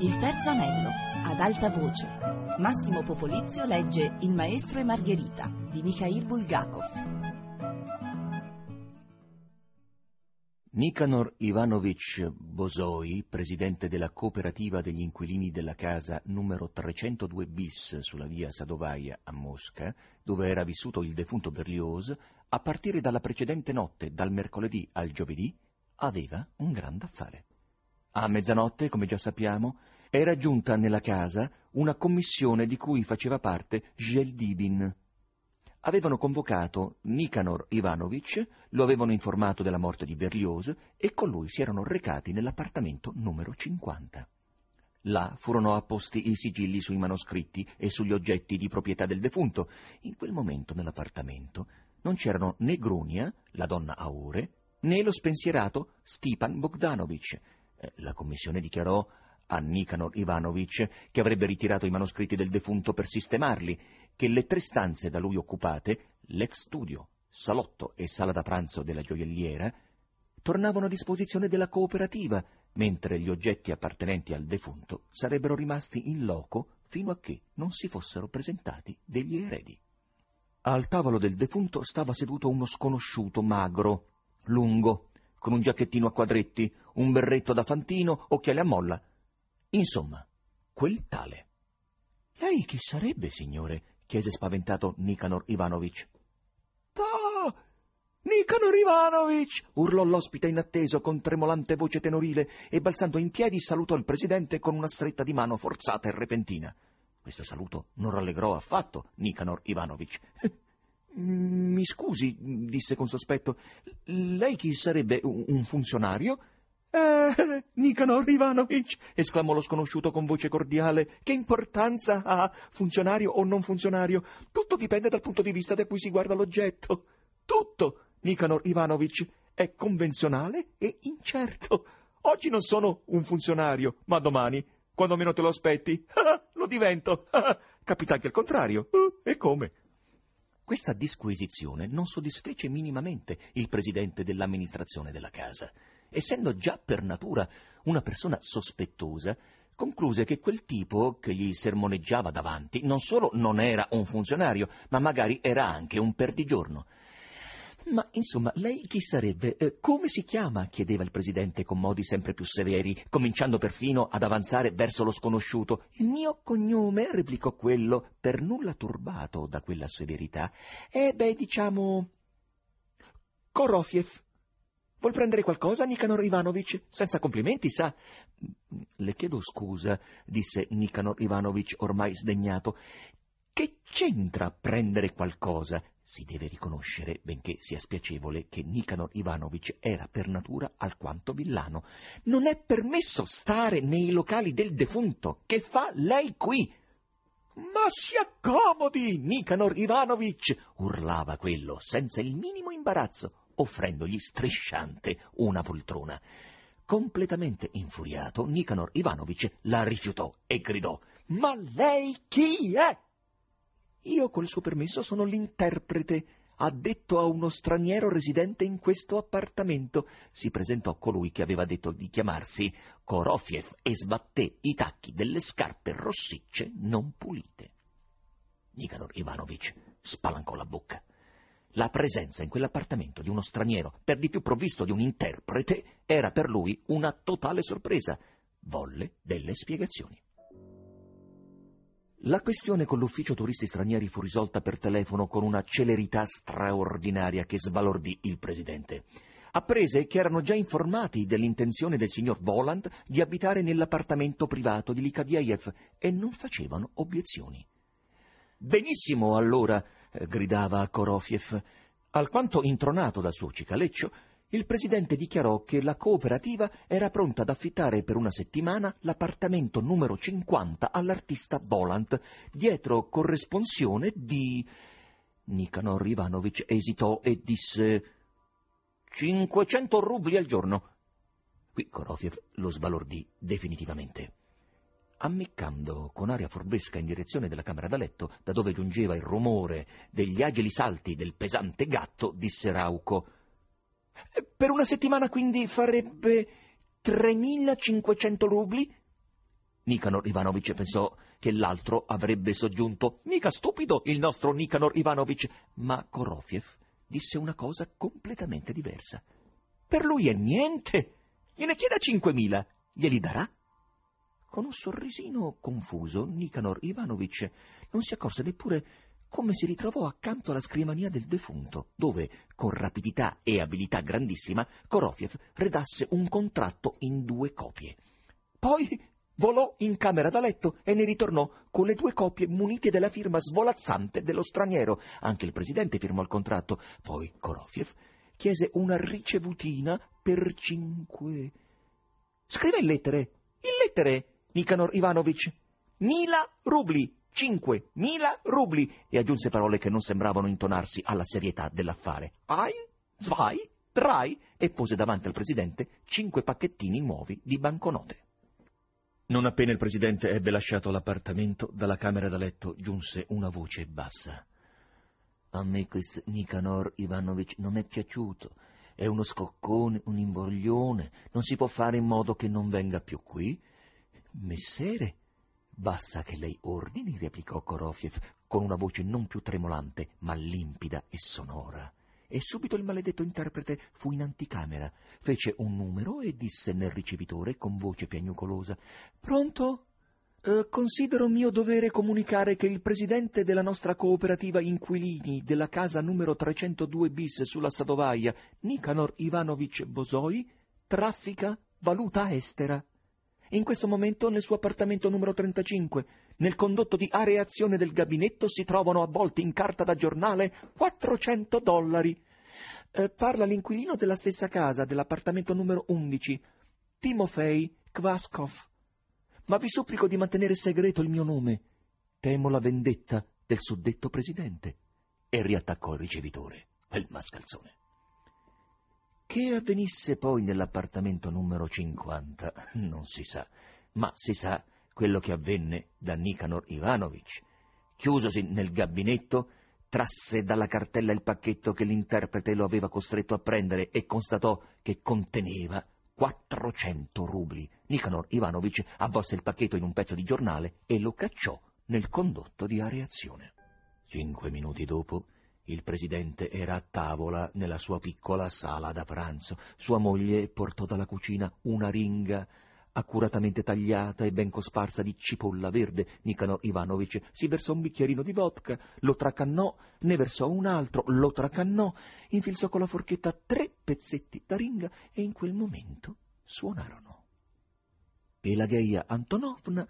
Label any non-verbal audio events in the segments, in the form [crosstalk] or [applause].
Il terzo anello, ad alta voce. Massimo Popolizio legge Il maestro e Margherita di Mikhail Bulgakov. Nicanor Ivanovich Bosoi, presidente della cooperativa degli inquilini della casa numero 302 bis sulla via Sadovaia a Mosca, dove era vissuto il defunto Berlioz, a partire dalla precedente notte, dal mercoledì al giovedì, aveva un grande affare. A mezzanotte, come già sappiamo, era giunta nella casa una commissione di cui faceva parte Geldibin. Avevano convocato Nicanor Ivanovic, lo avevano informato della morte di Berlioz e con lui si erano recati nell'appartamento numero 50. Là furono apposti i sigilli sui manoscritti e sugli oggetti di proprietà del defunto. In quel momento nell'appartamento non c'erano né Grunia, la donna Aure, né lo spensierato Stipan Bogdanovic. Eh, la commissione dichiarò a Nicanor Ivanovic, che avrebbe ritirato i manoscritti del defunto per sistemarli, che le tre stanze da lui occupate, l'ex studio, salotto e sala da pranzo della gioielliera, tornavano a disposizione della cooperativa, mentre gli oggetti appartenenti al defunto sarebbero rimasti in loco fino a che non si fossero presentati degli eredi. Al tavolo del defunto stava seduto uno sconosciuto magro, lungo, con un giacchettino a quadretti, un berretto da fantino, occhiali a molla. Insomma, quel tale. Lei chi sarebbe, signore? chiese spaventato Nicanor Ivanovic. Ah, Nicanor Ivanovic! urlò l'ospite inatteso con tremolante voce tenorile e balzando in piedi salutò il presidente con una stretta di mano forzata e repentina. Questo saluto non rallegrò affatto Nicanor Ivanovic. [laughs] Mi scusi, disse con sospetto, lei chi sarebbe un funzionario? Eh, Nicanor Ivanovic, esclamò lo sconosciuto con voce cordiale, che importanza ha, funzionario o non funzionario? Tutto dipende dal punto di vista da cui si guarda l'oggetto. Tutto, Nicanor Ivanovic, è convenzionale e incerto. Oggi non sono un funzionario, ma domani, quando meno te lo aspetti, [laughs] lo divento. [laughs] Capita anche il contrario. E come? Questa disquisizione non soddisfece minimamente il presidente dell'amministrazione della casa. Essendo già per natura una persona sospettosa, concluse che quel tipo che gli sermoneggiava davanti non solo non era un funzionario, ma magari era anche un perdigiorno. Ma insomma, lei chi sarebbe? Eh, come si chiama? chiedeva il presidente con modi sempre più severi, cominciando perfino ad avanzare verso lo sconosciuto. Il mio cognome, replicò quello, per nulla turbato da quella severità, è, beh, diciamo. Korofiev. Vuol prendere qualcosa, Nicanor Ivanovic? Senza complimenti, sa. Le chiedo scusa, disse Nicanor Ivanovic ormai sdegnato. Che c'entra prendere qualcosa? Si deve riconoscere, benché sia spiacevole, che Nicanor Ivanovic era per natura alquanto villano. Non è permesso stare nei locali del defunto. Che fa lei qui? Ma si accomodi, Nicanor Ivanovic! urlava quello, senza il minimo imbarazzo, offrendogli strisciante una poltrona. Completamente infuriato, Nicanor Ivanovic la rifiutò e gridò: Ma lei chi è? Io, col suo permesso, sono l'interprete, addetto a uno straniero residente in questo appartamento. Si presentò colui che aveva detto di chiamarsi Korofiev e sbatté i tacchi delle scarpe rossicce non pulite. Nicanor Ivanovic spalancò la bocca. La presenza in quell'appartamento di uno straniero, per di più provvisto di un interprete, era per lui una totale sorpresa. Volle delle spiegazioni. La questione con l'ufficio turisti stranieri fu risolta per telefono con una celerità straordinaria che sbalordì il presidente. Apprese che erano già informati dell'intenzione del signor Voland di abitare nell'appartamento privato di Likadiev e non facevano obiezioni. Benissimo, allora, gridava Korofiev. Alquanto intronato dal suo cicaleccio, il presidente dichiarò che la cooperativa era pronta ad affittare per una settimana l'appartamento numero 50 all'artista Volant, dietro corresponsione di... Nicanor Ivanovic esitò e disse 500 rubli al giorno. Qui Korofiev lo sbalordì definitivamente. Ammiccando con aria furbesca in direzione della camera da letto, da dove giungeva il rumore degli agili salti del pesante gatto, disse Rauco per una settimana quindi farebbe 3.500 rubli? Nicanor Ivanovic pensò che l'altro avrebbe soggiunto «Mica stupido il nostro Nicanor Ivanovic!» Ma Korofiev disse una cosa completamente diversa. «Per lui è niente! Gliene chieda cinquemila! Glieli darà?» Con un sorrisino confuso, Nicanor Ivanovic non si accorse neppure come si ritrovò accanto alla scrivania del defunto, dove, con rapidità e abilità grandissima, Korofiev redasse un contratto in due copie. Poi volò in camera da letto e ne ritornò con le due copie munite della firma svolazzante dello straniero. Anche il presidente firmò il contratto. Poi Korofiev chiese una ricevutina per cinque. Scrive in lettere, in lettere, Nicanor Ivanovic. Mila rubli, cinque mila rubli, e aggiunse parole che non sembravano intonarsi alla serietà dell'affare. Ein, zwei, drei, e pose davanti al presidente cinque pacchettini nuovi di banconote. Non appena il presidente ebbe lasciato l'appartamento, dalla camera da letto giunse una voce bassa. A me questo Nicanor Ivanovic non è piaciuto. È uno scoccone, un imbroglione. Non si può fare in modo che non venga più qui. Messere, basta che lei ordini, replicò Korofiev con una voce non più tremolante, ma limpida e sonora e subito il maledetto interprete fu in anticamera, fece un numero e disse nel ricevitore con voce piagnucolosa Pronto? Eh, considero mio dovere comunicare che il presidente della nostra cooperativa inquilini della casa numero 302 bis sulla Sadovaia, Nicanor Ivanovic Bosoi, traffica valuta estera. In questo momento nel suo appartamento numero 35 nel condotto di areazione del gabinetto si trovano avvolti in carta da giornale 400 dollari. Eh, parla l'inquilino della stessa casa, dell'appartamento numero 11, Timofei Kvaskov. Ma vi supplico di mantenere segreto il mio nome. Temo la vendetta del suddetto presidente. E riattaccò il ricevitore, quel mascalzone. Che avvenisse poi nell'appartamento numero 50 non si sa, ma si sa quello che avvenne da Nicanor Ivanovic. Chiusosi nel gabinetto, trasse dalla cartella il pacchetto che l'interprete lo aveva costretto a prendere e constatò che conteneva 400 rubli. Nicanor Ivanovic avvolse il pacchetto in un pezzo di giornale e lo cacciò nel condotto di areazione. Cinque minuti dopo, il presidente era a tavola nella sua piccola sala da pranzo. Sua moglie portò dalla cucina una ringa accuratamente tagliata e ben cosparsa di cipolla verde, Nicanor Ivanovic si versò un bicchierino di vodka, lo tracannò, ne versò un altro, lo tracannò, infilzò con la forchetta tre pezzetti d'aringa e in quel momento suonarono. Pelageia Antonovna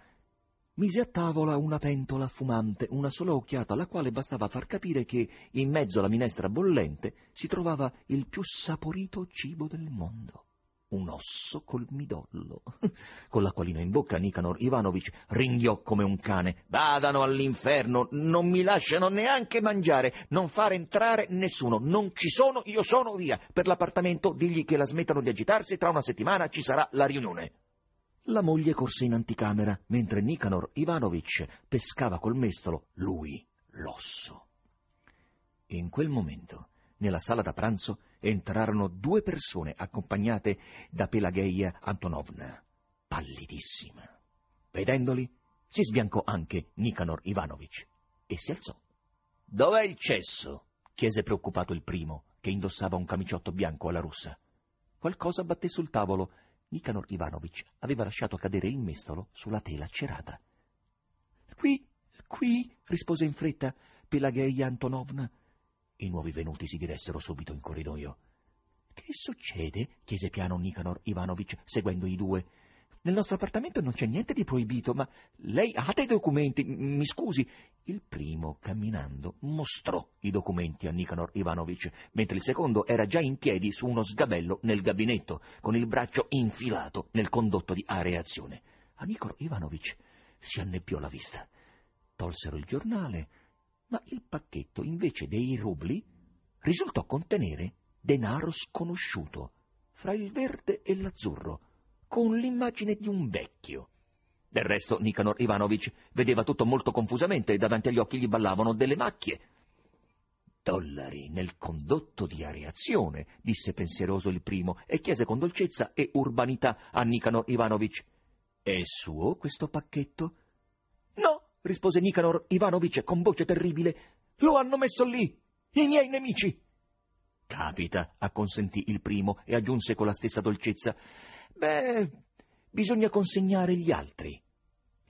mise a tavola una pentola fumante, una sola occhiata alla quale bastava far capire che in mezzo alla minestra bollente si trovava il più saporito cibo del mondo un osso col midollo. [laughs] Con l'acquolina in bocca Nicanor Ivanovic ringhiò come un cane. Vadano all'inferno, non mi lasciano neanche mangiare, non fare entrare nessuno. Non ci sono, io sono via. Per l'appartamento digli che la smettano di agitarsi, tra una settimana ci sarà la riunione. La moglie corse in anticamera, mentre Nicanor Ivanovic pescava col mestolo, lui, l'osso. In quel momento, nella sala da pranzo, entrarono due persone accompagnate da Pelageia Antonovna, pallidissima. Vedendoli, si sbiancò anche Nicanor Ivanovic e si alzò. Dov'è il cesso? chiese preoccupato il primo, che indossava un camiciotto bianco alla russa. Qualcosa batté sul tavolo. Nicanor Ivanovic aveva lasciato cadere il mestolo sulla tela cerata. Qui, qui, rispose in fretta Pelageia Antonovna. I nuovi venuti si diressero subito in corridoio. Che succede? chiese piano Nicanor Ivanovic, seguendo i due. Nel nostro appartamento non c'è niente di proibito, ma lei ha dei documenti. Mi scusi. Il primo, camminando, mostrò i documenti a Nicanor Ivanovic, mentre il secondo era già in piedi su uno sgabello nel gabinetto, con il braccio infilato nel condotto di areazione. A Nicanor Ivanovic si annebbiò la vista. Tolsero il giornale, ma il pacchetto, invece dei rubli, risultò contenere denaro sconosciuto, fra il verde e l'azzurro, con l'immagine di un vecchio. Del resto Nicanor Ivanovic vedeva tutto molto confusamente e davanti agli occhi gli ballavano delle macchie. Dollari nel condotto di areazione, disse pensieroso il primo, e chiese con dolcezza e urbanità a Nicanor Ivanovic. È suo questo pacchetto? No, rispose Nicanor Ivanovic con voce terribile. Lo hanno messo lì, i miei nemici. Capita, acconsentì il primo e aggiunse con la stessa dolcezza. Beh, bisogna consegnare gli altri.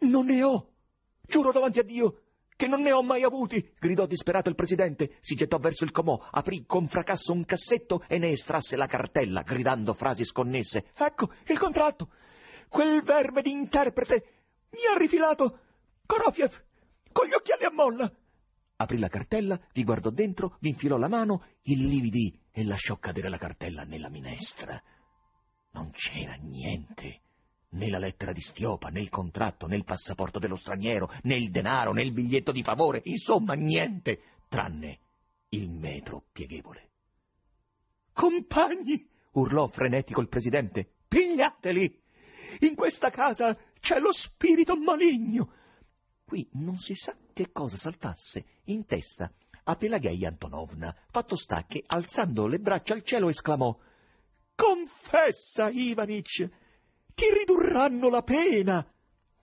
Non ne ho. Giuro davanti a Dio che non ne ho mai avuti, gridò disperato il presidente. Si gettò verso il comò, aprì con fracasso un cassetto e ne estrasse la cartella, gridando frasi sconnesse. Ecco, il contratto. Quel verme di interprete mi ha rifilato Korofiev con gli occhiali a molla. Aprì la cartella, vi guardò dentro, vi infilò la mano, illividì e lasciò cadere la cartella nella minestra. Non c'era niente. Né la lettera di Stiopa, né il contratto, né il passaporto dello straniero, né il denaro, né il biglietto di favore, insomma niente, tranne il metro pieghevole. Compagni, urlò frenetico il presidente, pigliateli! In questa casa c'è lo spirito maligno. Qui non si sa che cosa saltasse in testa a Pelagheia Antonovna. Fatto sta che, alzando le braccia al cielo, esclamò Confessa, Ivanic! ti ridurranno la pena.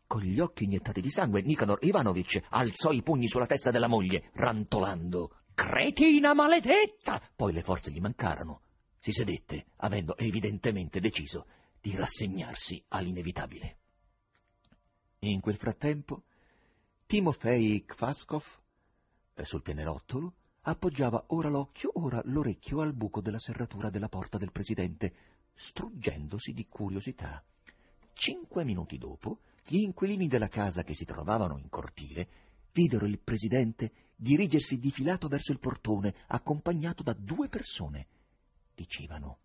Con gli occhi iniettati di sangue, Nicanor Ivanovic alzò i pugni sulla testa della moglie, rantolando. Cretina maledetta! Poi le forze gli mancarono. Si sedette, avendo evidentemente deciso di rassegnarsi all'inevitabile. In quel frattempo, Timofei Kvaskov, eh, sul pianerottolo, appoggiava ora l'occhio, ora l'orecchio al buco della serratura della porta del presidente, struggendosi di curiosità. Cinque minuti dopo, gli inquilini della casa che si trovavano in cortile videro il presidente dirigersi di filato verso il portone, accompagnato da due persone. Dicevano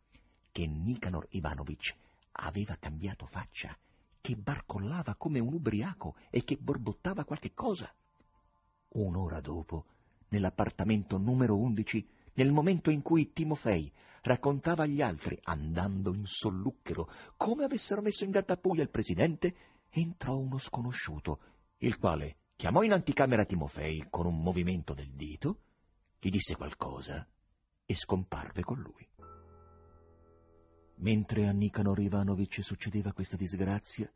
che Nicanor Ivanovic aveva cambiato faccia, che barcollava come un ubriaco e che borbottava qualche cosa. Un'ora dopo, nell'appartamento numero undici, nel momento in cui Timofei raccontava agli altri, andando in solluchero, come avessero messo in gattabuia il presidente, entrò uno sconosciuto, il quale chiamò in anticamera Timofei con un movimento del dito, gli disse qualcosa e scomparve con lui. Mentre a Nicanor Ivanovic succedeva questa disgrazia,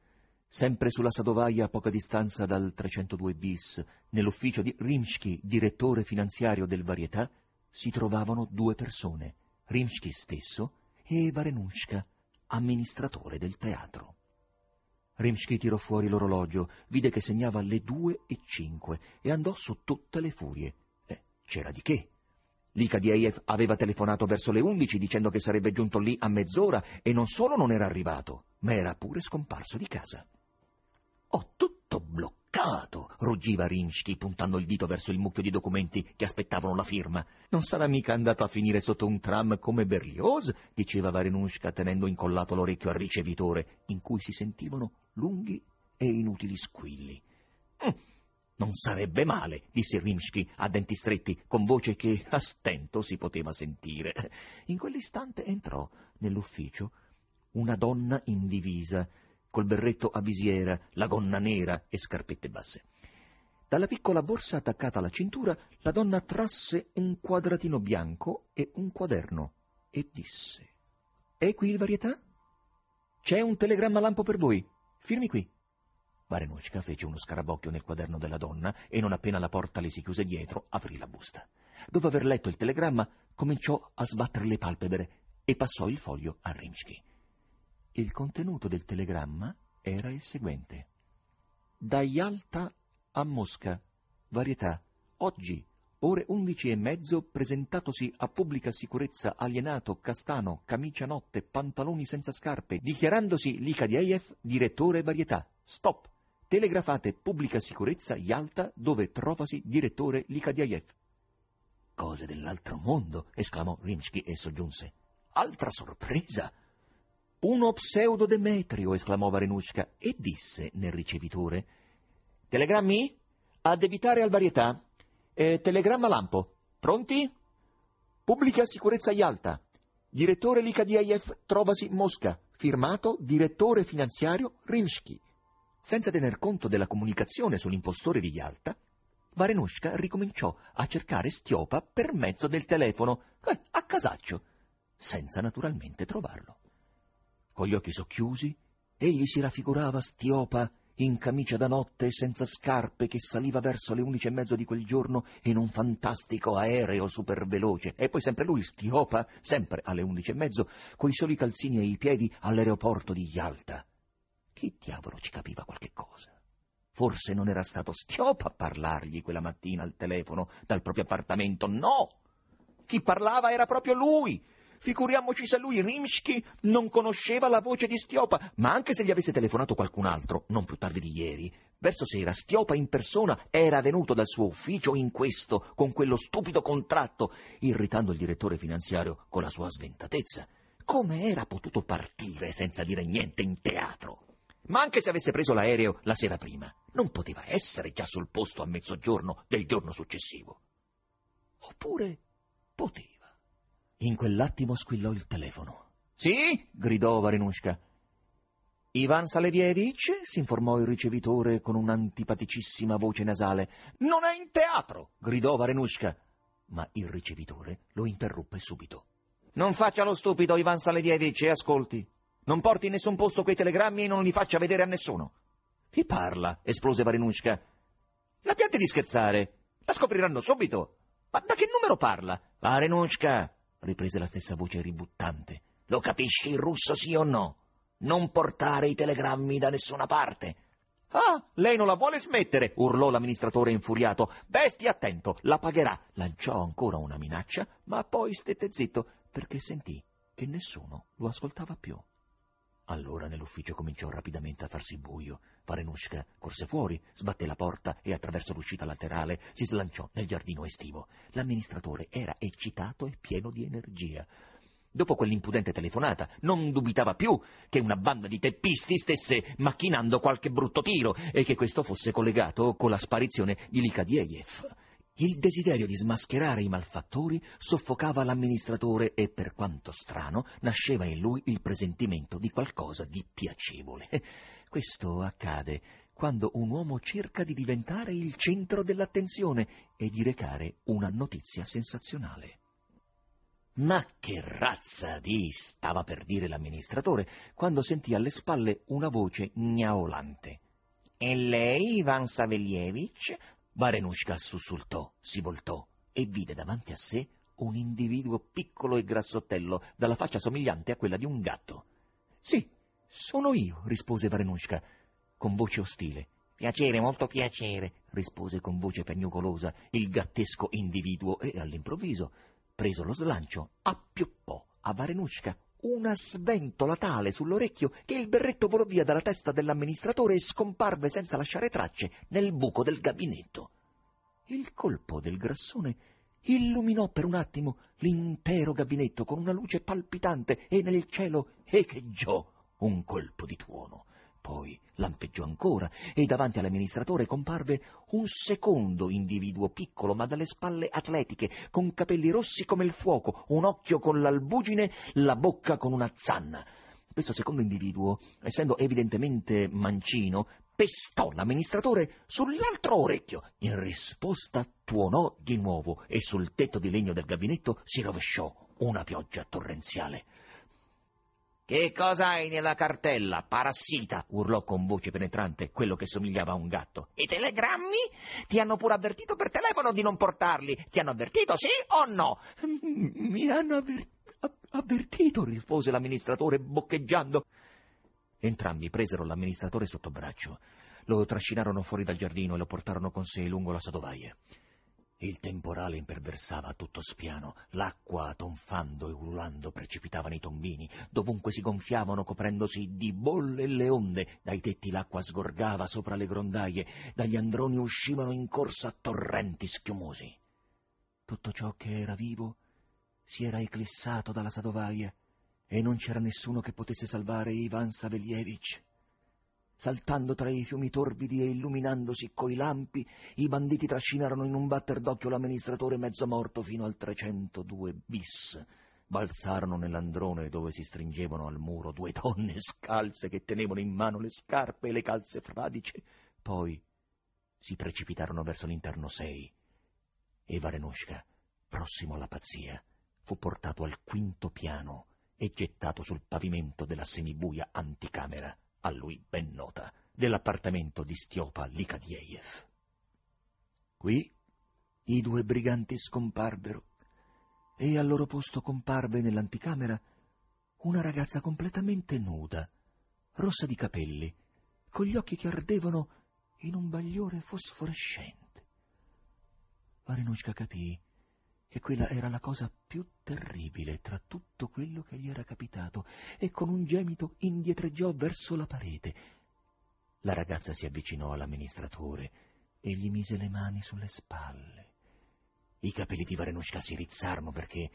sempre sulla Sadovaia a poca distanza dal 302 bis, nell'ufficio di Rimsky, direttore finanziario del Varietà, si trovavano due persone, Rimsky stesso e Varenushka, amministratore del teatro. Rimsky tirò fuori l'orologio, vide che segnava le due e cinque e andò su tutte le furie. Eh, c'era di che. L'Ikadiev aveva telefonato verso le undici dicendo che sarebbe giunto lì a mezz'ora e non solo non era arrivato, ma era pure scomparso di casa. Ho tutto bloccato ruggiva Rimsky puntando il dito verso il mucchio di documenti che aspettavano la firma. Non sarà mica andato a finire sotto un tram come Berlioz, diceva Varenushka tenendo incollato l'orecchio al ricevitore, in cui si sentivano lunghi e inutili squilli. Mm, non sarebbe male, disse Rimsky a denti stretti, con voce che a stento si poteva sentire. In quell'istante entrò nell'ufficio una donna in divisa, col berretto a visiera, la gonna nera e scarpette basse. Dalla piccola borsa attaccata alla cintura, la donna trasse un quadratino bianco e un quaderno e disse: È qui il varietà? C'è un telegramma lampo per voi. Firmi qui. Varenushka fece uno scarabocchio nel quaderno della donna e non appena la porta le si chiuse dietro, aprì la busta. Dopo aver letto il telegramma, cominciò a sbattere le palpebre e passò il foglio a Rimsky. Il contenuto del telegramma era il seguente. Da Yalta a Mosca, varietà, oggi, ore undici e mezzo, presentatosi a pubblica sicurezza alienato, castano, camicia notte, pantaloni senza scarpe, dichiarandosi Likadiev, direttore varietà. Stop! Telegrafate pubblica sicurezza Yalta, dove trovasi direttore Likadiev. Cose dell'altro mondo, esclamò Rimsky e soggiunse. Altra sorpresa! Uno pseudo Demetrio, esclamò Varenushka, e disse nel ricevitore. Telegrammi? Addebitare al varietà. E telegramma lampo. Pronti? Pubblica sicurezza Yalta. Direttore Likadiev, trovasi Mosca. Firmato direttore finanziario Rimsky. Senza tener conto della comunicazione sull'impostore di Yalta, Varenushka ricominciò a cercare Stiopa per mezzo del telefono, eh, a casaccio, senza naturalmente trovarlo. Con gli occhi socchiusi, Egli si raffigurava Stiopa in camicia da notte e senza scarpe che saliva verso le undici e mezzo di quel giorno in un fantastico aereo superveloce. E poi sempre lui, Stiopa, sempre alle undici e mezzo, coi soli calzini ai piedi all'aeroporto di Yalta. Chi diavolo ci capiva qualche cosa? Forse non era stato Stiopa a parlargli quella mattina al telefono dal proprio appartamento. No! Chi parlava era proprio lui, Figuriamoci se lui, Rimsky, non conosceva la voce di Stiopa, ma anche se gli avesse telefonato qualcun altro, non più tardi di ieri, verso sera Stiopa in persona era venuto dal suo ufficio in questo, con quello stupido contratto, irritando il direttore finanziario con la sua sventatezza. Come era potuto partire senza dire niente in teatro? Ma anche se avesse preso l'aereo la sera prima, non poteva essere già sul posto a mezzogiorno del giorno successivo. Oppure poteva. In quell'attimo squillò il telefono. Sì? gridò Varenushka. Ivan Salevievic? s'informò il ricevitore con un'antipaticissima voce nasale. Non è in teatro! gridò Varenushka. Ma il ricevitore lo interruppe subito. Non faccia lo stupido, Ivan Salevievic, e ascolti. Non porti in nessun posto quei telegrammi e non li faccia vedere a nessuno. Chi parla? esplose Varenushka. La piante di scherzare. La scopriranno subito. Ma da che numero parla? Varenushka, riprese la stessa voce ributtante. Lo capisci il russo, sì o no? Non portare i telegrammi da nessuna parte. Ah, lei non la vuole smettere, urlò l'amministratore infuriato. Beh, attento, la pagherà. Lanciò ancora una minaccia, ma poi stette zitto perché sentì che nessuno lo ascoltava più. Allora nell'ufficio cominciò rapidamente a farsi buio. Varenushka corse fuori, sbatté la porta e attraverso l'uscita laterale si slanciò nel giardino estivo. L'amministratore era eccitato e pieno di energia. Dopo quell'impudente telefonata, non dubitava più che una banda di teppisti stesse macchinando qualche brutto tiro e che questo fosse collegato con la sparizione di Likadiev. Il desiderio di smascherare i malfattori soffocava l'amministratore e, per quanto strano, nasceva in lui il presentimento di qualcosa di piacevole. [laughs] Questo accade quando un uomo cerca di diventare il centro dell'attenzione e di recare una notizia sensazionale. Ma che razza di, stava per dire l'amministratore, quando sentì alle spalle una voce gnaolante. E lei, Ivan Savelievich? Varenushka sussultò, si voltò e vide davanti a sé un individuo piccolo e grassottello, dalla faccia somigliante a quella di un gatto. Sì, sono io, rispose Varenushka, con voce ostile. Piacere, molto piacere, rispose con voce piagnucolosa il gattesco individuo e all'improvviso, preso lo slancio, appioppò a Varenushka una sventola tale sull'orecchio che il berretto volò via dalla testa dell'amministratore e scomparve senza lasciare tracce nel buco del gabinetto. Il colpo del grassone illuminò per un attimo l'intero gabinetto con una luce palpitante e nel cielo echeggiò un colpo di tuono. Poi lampeggiò ancora e davanti all'amministratore comparve un secondo individuo piccolo ma dalle spalle atletiche, con capelli rossi come il fuoco, un occhio con l'albugine, la bocca con una zanna. Questo secondo individuo, essendo evidentemente mancino, pestò l'amministratore sull'altro orecchio. In risposta tuonò di nuovo e sul tetto di legno del gabinetto si rovesciò una pioggia torrenziale. Che cosa hai nella cartella, parassita? urlò con voce penetrante quello che somigliava a un gatto. I telegrammi? Ti hanno pure avvertito per telefono di non portarli. Ti hanno avvertito, sì o no? [laughs] Mi hanno avver... avvertito, rispose l'amministratore boccheggiando. Entrambi presero l'amministratore sotto braccio, lo trascinarono fuori dal giardino e lo portarono con sé lungo la sadovaia. Il temporale imperversava tutto spiano, l'acqua tonfando e ululando precipitava nei tombini, dovunque si gonfiavano coprendosi di bolle le onde, dai tetti l'acqua sgorgava sopra le grondaie, dagli androni uscivano in corsa torrenti schiumosi. Tutto ciò che era vivo si era eclissato dalla sadovaia e non c'era nessuno che potesse salvare Ivan Savelievich. Saltando tra i fiumi torbidi e illuminandosi coi lampi, i banditi trascinarono in un batter d'occhio l'amministratore mezzo morto fino al 302 bis. Balzarono nell'androne dove si stringevano al muro due donne scalze che tenevano in mano le scarpe e le calze fradice. Poi si precipitarono verso l'interno sei e Varenushka, prossimo alla pazzia, fu portato al quinto piano e gettato sul pavimento della semibuia anticamera a lui ben nota, dell'appartamento di Stiopa Likadiev. Qui i due briganti scomparvero e al loro posto comparve nell'anticamera una ragazza completamente nuda, rossa di capelli, con gli occhi che ardevano in un bagliore fosforescente. Varenushka capì che quella era la cosa più terribile tra tutto quello che gli era capitato e con un gemito indietreggiò verso la parete. La ragazza si avvicinò all'amministratore e gli mise le mani sulle spalle. I capelli di Varenushka si rizzarono perché,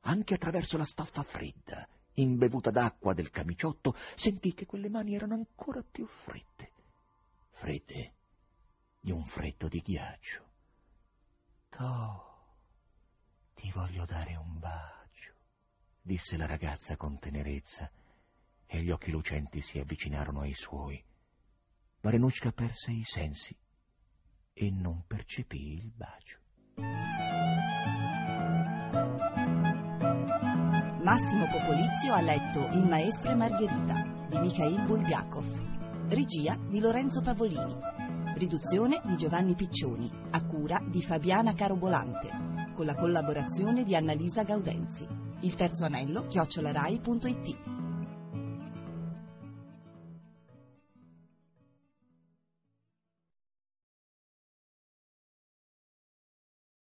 anche attraverso la stoffa fredda, imbevuta d'acqua del camiciotto, sentì che quelle mani erano ancora più fredde. Fredde di un freddo di ghiaccio. To, ti voglio dare un bacio, disse la ragazza con tenerezza, e gli occhi lucenti si avvicinarono ai suoi. Varenushka perse i sensi e non percepì il bacio. Massimo Popolizio ha letto Il maestro e Margherita di Mikhail Bulgakov, regia di Lorenzo Pavolini, riduzione di Giovanni Piccioni, a cura di Fabiana Carobolante, con la collaborazione di Annalisa Gaudenzi. Il terzo anello chiocciolarai.it